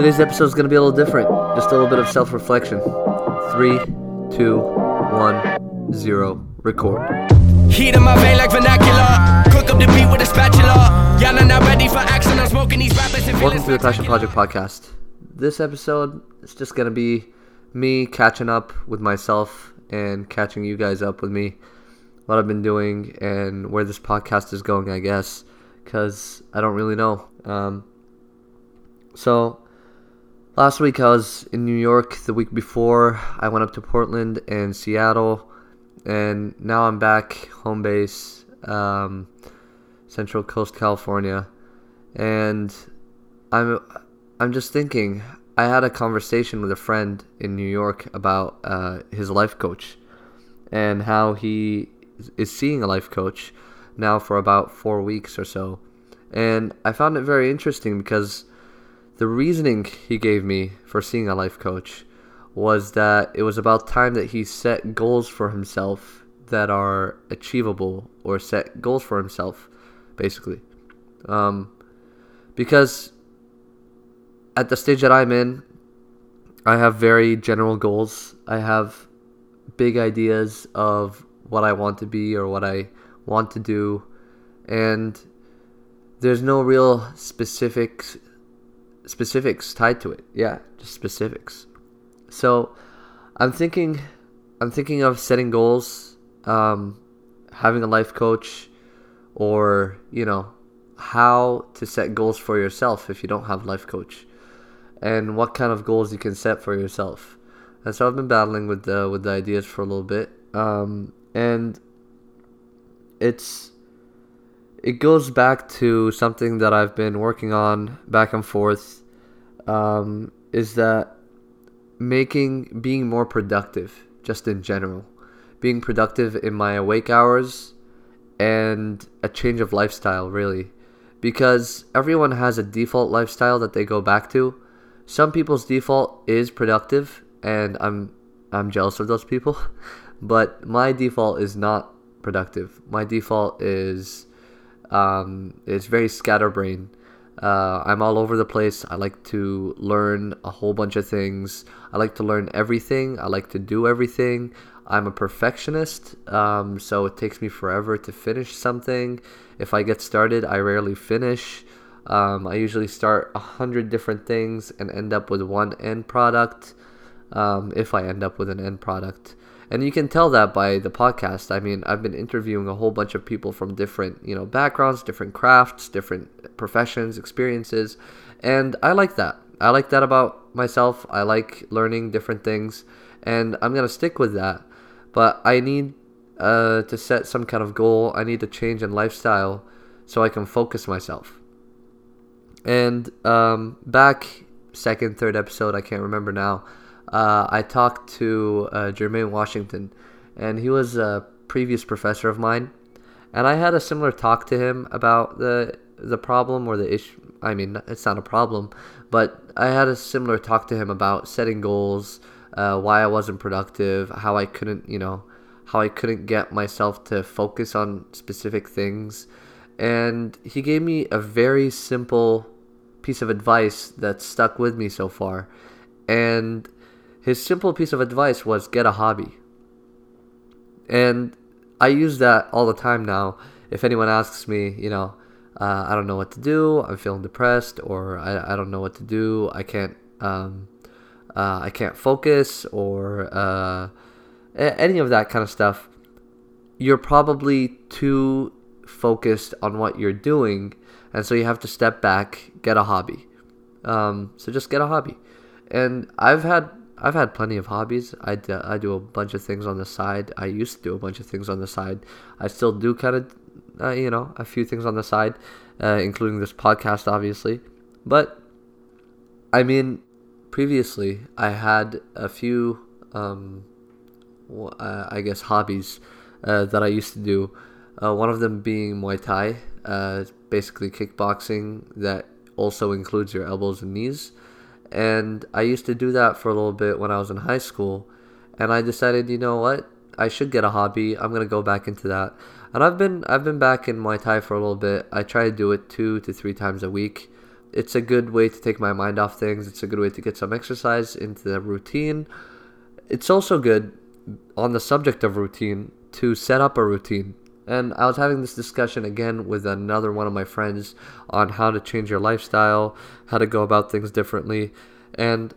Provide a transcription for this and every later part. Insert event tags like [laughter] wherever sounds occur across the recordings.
Today's episode is going to be a little different. Just a little bit of self reflection. Three, two, one, zero, record. Heat in my vein like vernacular. Cook up the beat with a spatula. Y'all are not ready for action. I'm smoking these rappers and Welcome to the Passion. Project podcast. This episode is just going to be me catching up with myself and catching you guys up with me. What I've been doing and where this podcast is going, I guess, because I don't really know. Um, so, last week I was in New York. The week before, I went up to Portland and Seattle. And now I'm back home base, um, Central Coast, California. And I'm I'm just thinking. I had a conversation with a friend in New York about uh, his life coach and how he is seeing a life coach now for about four weeks or so. And I found it very interesting because the reasoning he gave me for seeing a life coach was that it was about time that he set goals for himself that are achievable or set goals for himself, basically. Um, because at the stage that I'm in, I have very general goals. I have big ideas of what I want to be or what I want to do, and there's no real specifics specifics tied to it. Yeah, just specifics. So, I'm thinking, I'm thinking of setting goals, um, having a life coach, or you know, how to set goals for yourself if you don't have life coach, and what kind of goals you can set for yourself. And so I've been battling with the with the ideas for a little bit, um, and it's it goes back to something that I've been working on back and forth. Um, is that making being more productive just in general, being productive in my awake hours, and a change of lifestyle really, because everyone has a default lifestyle that they go back to. Some people's default is productive, and I'm I'm jealous of those people, [laughs] but my default is not productive. My default is um, is very scatterbrained. Uh, I'm all over the place. I like to learn a whole bunch of things. I like to learn everything. I like to do everything. I'm a perfectionist, um, so it takes me forever to finish something. If I get started, I rarely finish. Um, I usually start a hundred different things and end up with one end product. Um, if I end up with an end product, and you can tell that by the podcast. I mean, I've been interviewing a whole bunch of people from different, you know, backgrounds, different crafts, different professions, experiences, and I like that. I like that about myself. I like learning different things, and I'm gonna stick with that. But I need uh, to set some kind of goal. I need to change in lifestyle so I can focus myself. And um, back second, third episode, I can't remember now. Uh, I talked to uh, Jermaine Washington, and he was a previous professor of mine, and I had a similar talk to him about the the problem or the issue. I mean, it's not a problem, but I had a similar talk to him about setting goals, uh, why I wasn't productive, how I couldn't, you know, how I couldn't get myself to focus on specific things, and he gave me a very simple piece of advice that stuck with me so far, and his simple piece of advice was get a hobby. And I use that all the time now. If anyone asks me, you know, uh, I don't know what to do, I'm feeling depressed, or I, I don't know what to do, I can't, um, uh, I can't focus, or uh, any of that kind of stuff, you're probably too focused on what you're doing, and so you have to step back, get a hobby. Um, so just get a hobby. And I've had I've had plenty of hobbies. I do, I do a bunch of things on the side. I used to do a bunch of things on the side. I still do kind of, uh, you know, a few things on the side, uh, including this podcast, obviously. But, I mean, previously I had a few, um, uh, I guess, hobbies uh, that I used to do. Uh, one of them being Muay Thai, uh, basically kickboxing that also includes your elbows and knees and I used to do that for a little bit when I was in high school, and I decided, you know what, I should get a hobby. I'm gonna go back into that, and I've been I've been back in Muay Thai for a little bit. I try to do it two to three times a week, it's a good way to take my mind off things. It's a good way to get some exercise into the routine. It's also good on the subject of routine to set up a routine. And I was having this discussion again with another one of my friends on how to change your lifestyle, how to go about things differently. And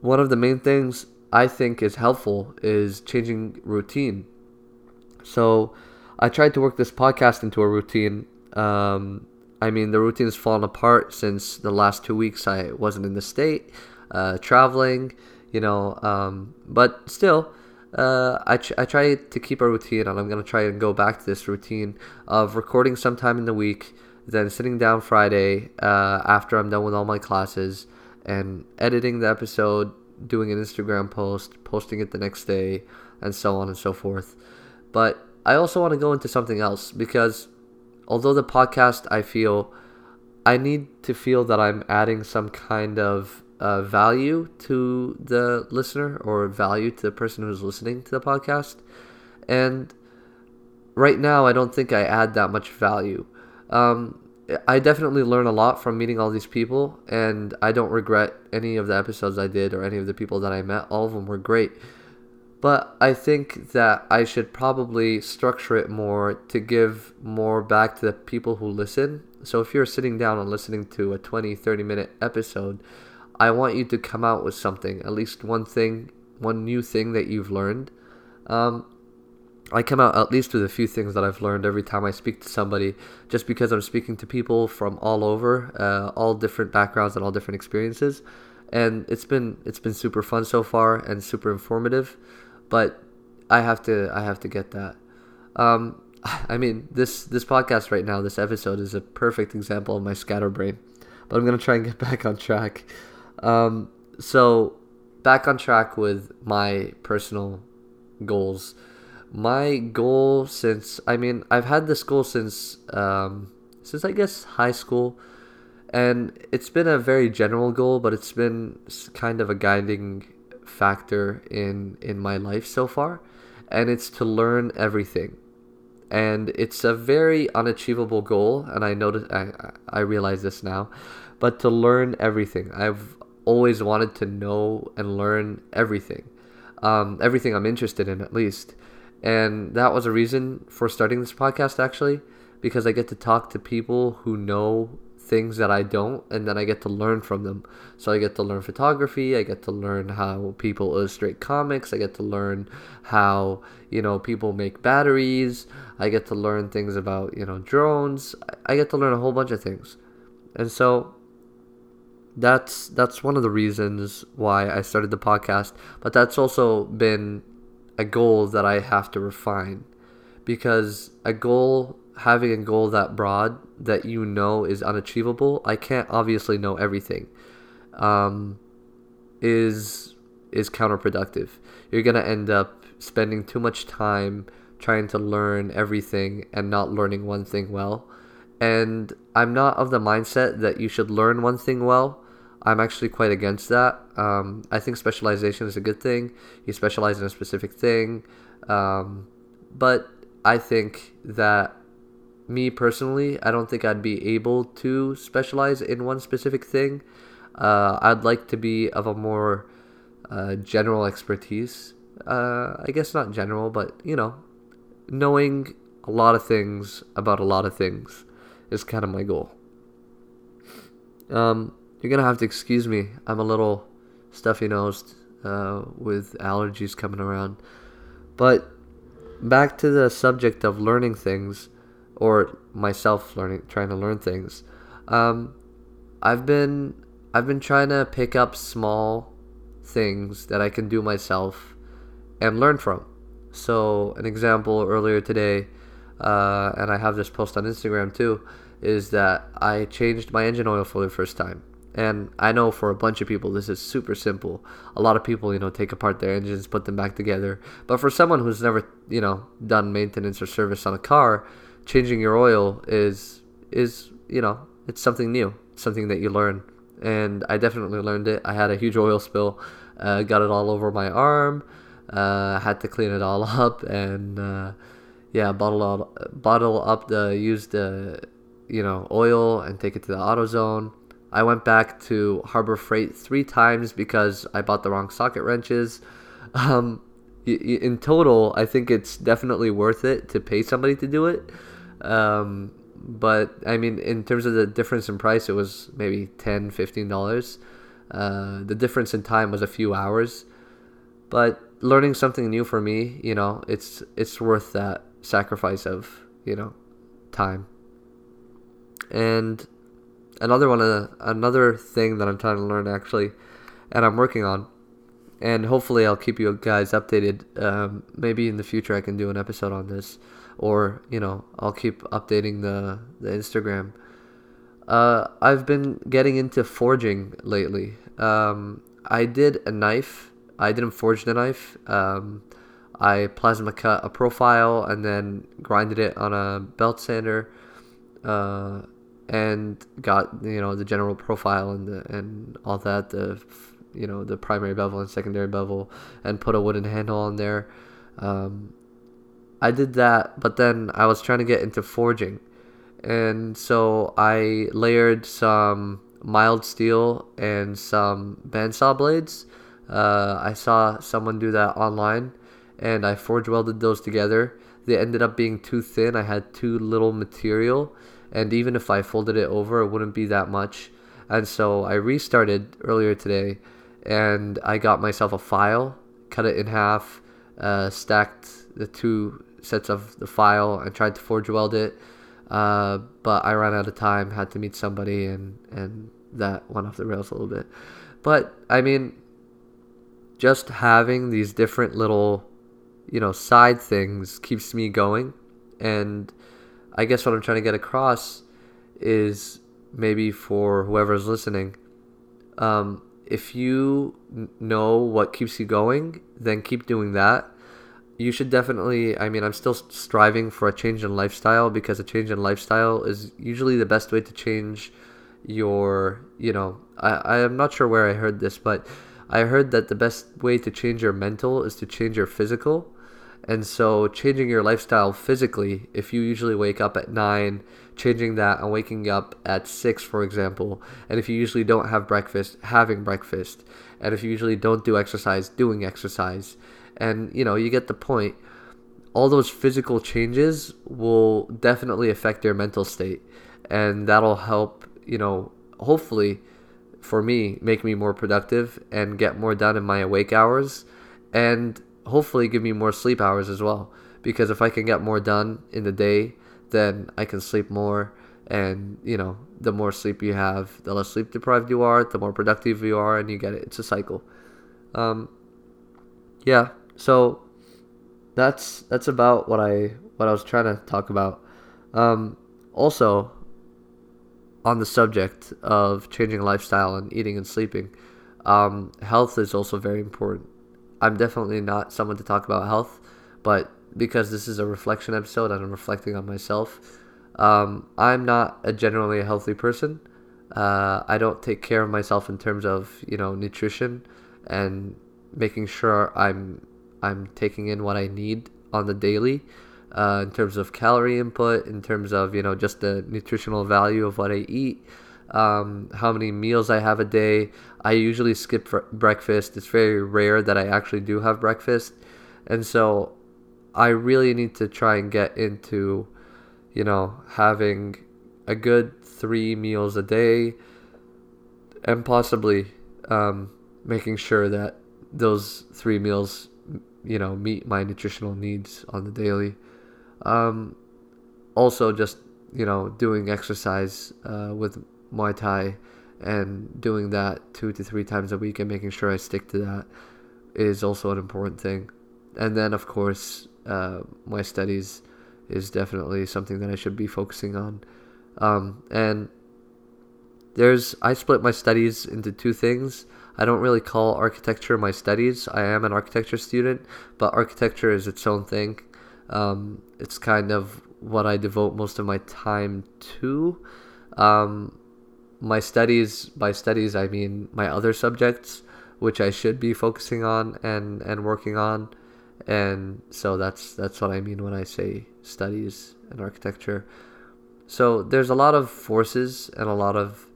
one of the main things I think is helpful is changing routine. So I tried to work this podcast into a routine. Um, I mean, the routine has fallen apart since the last two weeks I wasn't in the state, uh, traveling, you know, um, but still, uh, I, ch- I try to keep a routine and I'm to try and go back to this routine of recording sometime in the week, then sitting down Friday uh, after I'm done with all my classes and editing the episode, doing an Instagram post, posting it the next day, and so on and so forth. But I also want to go into something else because although the podcast, I feel I need to feel that I'm adding some kind of uh, value to the listener or value to the person who's listening to the podcast. And right now, I don't think I add that much value. Um, I definitely learn a lot from meeting all these people, and I don't regret any of the episodes I did or any of the people that I met. All of them were great. But I think that I should probably structure it more to give more back to the people who listen. So if you're sitting down and listening to a 20, 30 minute episode, I want you to come out with something, at least one thing, one new thing that you've learned. Um, I come out at least with a few things that I've learned every time I speak to somebody, just because I'm speaking to people from all over, uh, all different backgrounds and all different experiences, and it's been it's been super fun so far and super informative but I have to I have to get that. Um, [laughs] I mean this this podcast right now, this episode is a perfect example of my scatterbrain. But I'm gonna try and get [laughs] back on track. Um, so back on track with my personal goals. My goal since I mean I've had this goal since um, since I guess high school, and it's been a very general goal, but it's been kind of a guiding factor in in my life so far. And it's to learn everything. And it's a very unachievable goal and i notice i i realize this now but to learn everything. I've always wanted to know and learn everything um, everything i'm interested in at least and that was a reason for starting this podcast actually because i get to talk to people who know things that I don't, and then I get to learn from them. So I get to learn photography, I get to learn how people illustrate comics, I get to learn how, you know, people make batteries, I get to learn things about, you know, drones. I get to learn a whole bunch of things. And so that's that's one of the reasons why I started the podcast, but that's also been a goal that I have to refine because a goal having a goal that broad that you know is unachievable, I can't obviously know everything. Um, is is counterproductive. You're gonna end up spending too much time trying to learn everything and not learning one thing well. And I'm not of the mindset that you should learn one thing well. I'm actually quite against that. Um, I think specialization is a good thing. You specialize in a specific thing. Um, but I think that me personally, I don't think I'd be able to specialize in one specific thing. Uh, I'd like to be of a more uh, general expertise. Uh, I guess not general, but you know, knowing a lot of things about a lot of things is kind of my goal. Um, you're gonna have to excuse me. I'm a little stuffy nosed uh, with allergies coming around. But back to the subject of learning things or myself learning trying to learn things um, i've been i've been trying to pick up small things that i can do myself and learn from so an example earlier today uh, and i have this post on instagram too is that i changed my engine oil for the first time and I know for a bunch of people this is super simple. A lot of people, you know, take apart their engines, put them back together. But for someone who's never, you know, done maintenance or service on a car, changing your oil is is you know it's something new, something that you learn. And I definitely learned it. I had a huge oil spill, uh, got it all over my arm. Uh, had to clean it all [laughs] up and uh, yeah, bottle out, bottle up the used uh, you know oil and take it to the AutoZone. I went back to Harbor Freight three times because I bought the wrong socket wrenches. Um, in total, I think it's definitely worth it to pay somebody to do it. Um, but I mean, in terms of the difference in price, it was maybe 10 $15. Uh, the difference in time was a few hours. But learning something new for me, you know, it's it's worth that sacrifice of, you know, time. And another one another thing that I'm trying to learn actually, and I'm working on, and hopefully I'll keep you guys updated. Um, maybe in the future I can do an episode on this, or you know I'll keep updating the the Instagram. Uh, I've been getting into forging lately. Um, I did a knife. I didn't forge the knife. Um, I plasma cut a profile and then grinded it on a belt sander. Uh, and got you know the general profile and the, and all that the you know the primary bevel and secondary bevel and put a wooden handle on there. Um, I did that, but then I was trying to get into forging, and so I layered some mild steel and some bandsaw blades. Uh, I saw someone do that online, and I forge welded those together. They ended up being too thin. I had too little material and even if I folded it over, it wouldn't be that much. And so I restarted earlier today, and I got myself a file, cut it in half, uh, stacked the two sets of the file, and tried to forge weld it. Uh, but I ran out of time, had to meet somebody, and and that went off the rails a little bit. But I mean, just having these different little, you know, side things keeps me going, and I guess what I'm trying to get across is maybe for whoever's listening, um, if you know what keeps you going, then keep doing that. You should definitely, I mean, I'm still striving for a change in lifestyle because a change in lifestyle is usually the best way to change your, you know, I, I am not sure where I heard this, but I heard that the best way to change your mental is to change your physical. And so, changing your lifestyle physically, if you usually wake up at 9, changing that and waking up at 6, for example, and if you usually don't have breakfast, having breakfast, and if you usually don't do exercise, doing exercise, and you know, you get the point. All those physical changes will definitely affect your mental state, and that'll help, you know, hopefully for me, make me more productive and get more done in my awake hours. And hopefully give me more sleep hours as well. Because if I can get more done in the day, then I can sleep more. And, you know, the more sleep you have, the less sleep deprived you are, the more productive you are, and you get it. It's a cycle. Um, yeah, so that's that's about what I what I was trying to talk about. Um, also, on the subject of changing lifestyle and eating and sleeping, um, health is also very important. I'm definitely not someone to talk about health, but because this is a reflection episode and I'm reflecting on myself, um, I'm not a generally a healthy person. Uh, I don't take care of myself in terms of you know nutrition and making sure I'm I'm taking in what I need on the daily. Uh, in terms of calorie input, in terms of you know just the nutritional value of what I eat, um, how many meals I have a day. I usually skip breakfast. It's very rare that I actually do have breakfast. And so I really need to try and get into, you know, having a good three meals a day and possibly um, making sure that those three meals, you know, meet my nutritional needs on the daily. Um, also, just, you know, doing exercise uh, with Muay Thai and doing that two to three times a week and making sure I stick to that is also an important thing. And then, of course, uh, my studies is definitely something that I should be focusing on. Um, and there's, I split my studies into two things. I don't really call architecture my studies. I am an architecture student, but architecture is its own thing. Um, it's kind of what I devote most of my time to. Um, my studies by studies I mean my other subjects which I should be focusing on and and working on and so that's that's what I mean when I say studies and architecture so there's a lot of forces and a lot of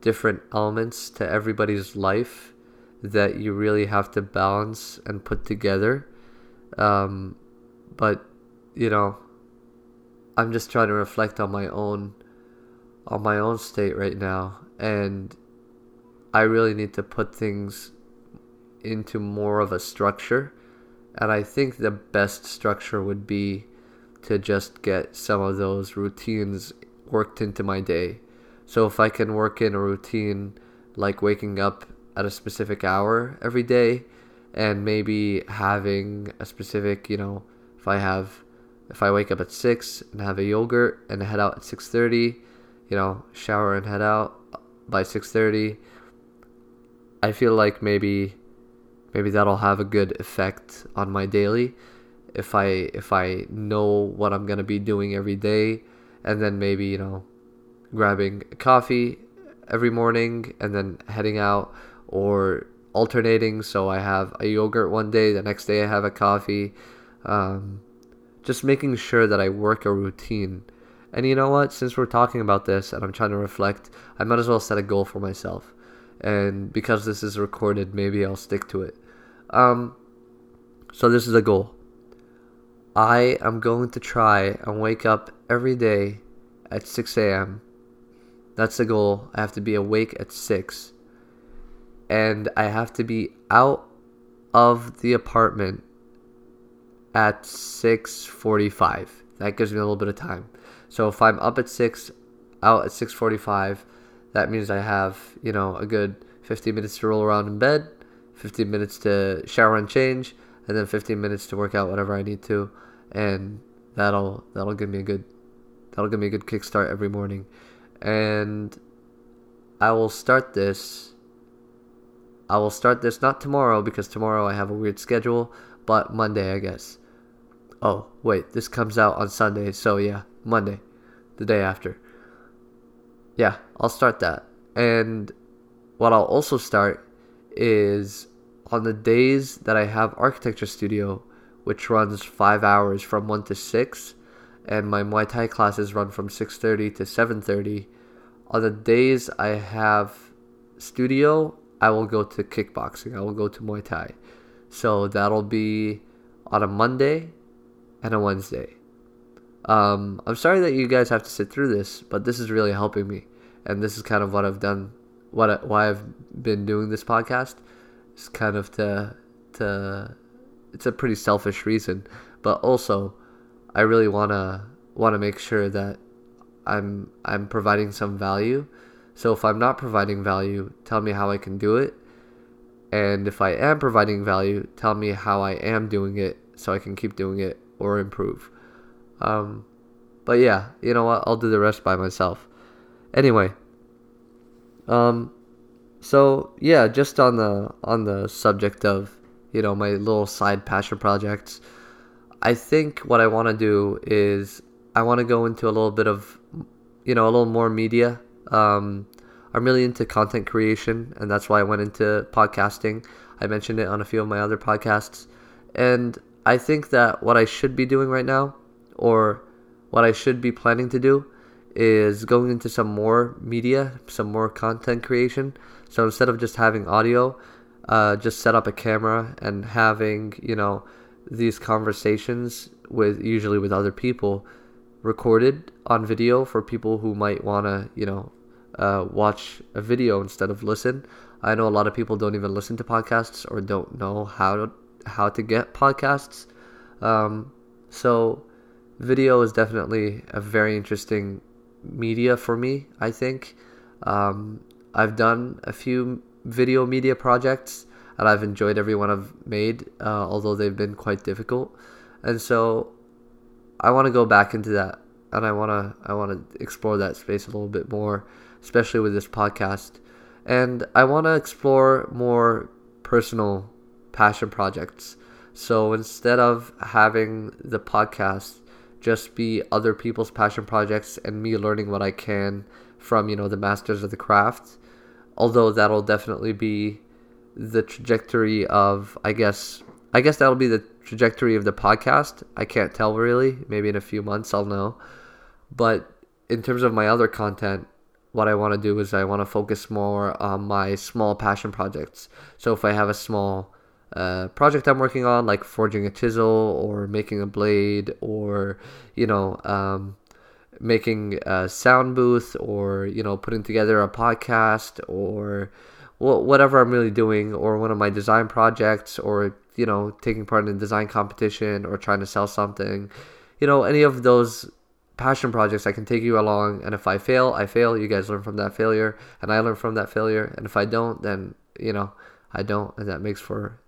different elements to everybody's life that you really have to balance and put together. Um, but you know, I'm just trying to reflect on my own on my own state right now and I really need to put things into more of a structure and I think the best structure would be to just get some of those routines worked into my day. So if I can work in a routine like waking up at a specific hour every day and maybe having a specific, you know, if I have if I wake up at 6 and have a yogurt and head out at 6:30, you know, shower and head out by 6:30, I feel like maybe maybe that'll have a good effect on my daily if I if I know what I'm going to be doing every day and then maybe, you know, grabbing coffee every morning and then heading out or alternating so I have a yogurt one day, the next day I have a coffee. Um, just making sure that I work a routine. And you know what? Since we're talking about this and I'm trying to reflect, I might as well set a goal for myself. And because this is recorded, maybe I'll stick to it. Um, so this is a goal. I am going to try and wake up every day at 6 a.m. That's the goal. I have to be awake at 6. And I have to be out of the apartment at 6:45. That gives me a little bit of time. So if I'm up at 6, out at 6:45, that means I have, you know, a good 15 minutes to roll around in bed, 15 minutes to shower and change, and then 15 minutes to work out whatever I need to, and that'll that'll give me a good that'll give me a good kickstart every morning. And I will start this I will start this not tomorrow because tomorrow I have a weird schedule, but Monday, I guess. Oh, wait, this comes out on Sunday, so yeah, Monday, the day after. Yeah, I'll start that. And what I'll also start is on the days that I have architecture studio, which runs 5 hours from 1 to 6, and my Muay Thai classes run from 6:30 to 7:30. On the days I have studio, I will go to kickboxing. I will go to Muay Thai. So that'll be on a Monday and a Wednesday. Um, I'm sorry that you guys have to sit through this, but this is really helping me, and this is kind of what I've done, what I, why I've been doing this podcast. It's kind of to to it's a pretty selfish reason, but also I really wanna wanna make sure that I'm I'm providing some value. So if I'm not providing value, tell me how I can do it and if I am providing value, tell me how I am doing it so I can keep doing it or improve. Um, but yeah, you know what? I'll do the rest by myself. Anyway, um, so yeah, just on the on the subject of you know my little side passion projects, I think what I want to do is I want to go into a little bit of you know a little more media. Um, I'm really into content creation, and that's why I went into podcasting. I mentioned it on a few of my other podcasts. And I think that what I should be doing right now, or what I should be planning to do, is going into some more media, some more content creation. So instead of just having audio, uh, just set up a camera and having, you know, these conversations with usually with other people recorded on video for people who might want to, you know, uh, watch a video instead of listen. I know a lot of people don't even listen to podcasts or don't know how to how to get podcasts. Um, so video is definitely a very interesting media for me. I think um, I've done a few video media projects and I've enjoyed every one I've made, uh, although they've been quite difficult. And so I want to go back into that, and I want to I want to explore that space a little bit more especially with this podcast. And I want to explore more personal passion projects. So instead of having the podcast just be other people's passion projects and me learning what I can from, you know, the masters of the craft, although that'll definitely be the trajectory of I guess I guess that'll be the trajectory of the podcast. I can't tell really. Maybe in a few months I'll know. But in terms of my other content, what I want to do is I want to focus more on my small passion projects. So if I have a small uh, project I'm working on, like forging a chisel or making a blade or, you know, um, making a sound booth or, you know, putting together a podcast or wh- whatever I'm really doing or one of my design projects or, you know, taking part in a design competition or trying to sell something, you know, any of those passion projects I can take you along and if I fail, I fail. You guys learn from that failure and I learn from that failure. And if I don't, then, you know, I don't and that makes for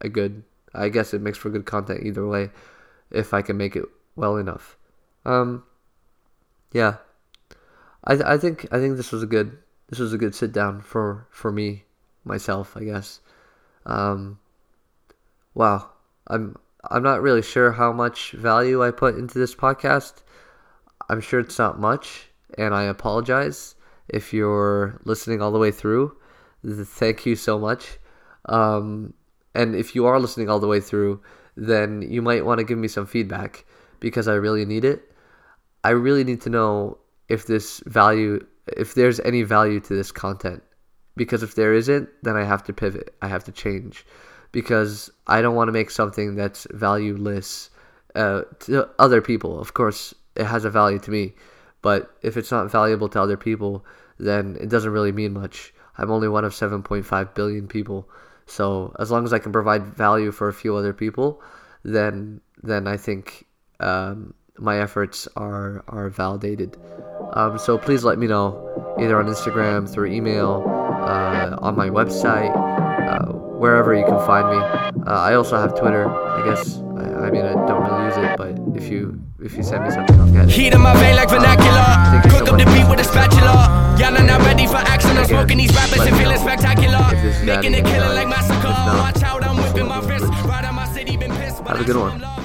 a good I guess it makes for good content either way if I can make it well enough. Um yeah. I th- I think I think this was a good this was a good sit down for for me myself, I guess. Um wow. I'm I'm not really sure how much value I put into this podcast. I'm sure it's not much and I apologize if you're listening all the way through. Thank you so much. Um and if you are listening all the way through, then you might want to give me some feedback because I really need it. I really need to know if this value, if there's any value to this content. Because if there isn't, then I have to pivot. I have to change. Because I don't want to make something that's valueless uh, to other people. Of course, it has a value to me. But if it's not valuable to other people, then it doesn't really mean much. I'm only one of 7.5 billion people. So as long as I can provide value for a few other people, then then I think um, my efforts are are validated. Um, so please let me know either on Instagram, through email, uh, on my website, uh, wherever you can find me. Uh, I also have Twitter. I guess I, I, mean I don't really use it, but if you if you send me something, I'll get it. Heat in my vein like vernacular. Cook up the beat with a spatula. Y'all are not ready for action. I'm smoking these rappers and feeling spectacular. Making it killing like massacre. Watch out, I'm whipping my wrist. Right on my city, been pissed. Have a good one.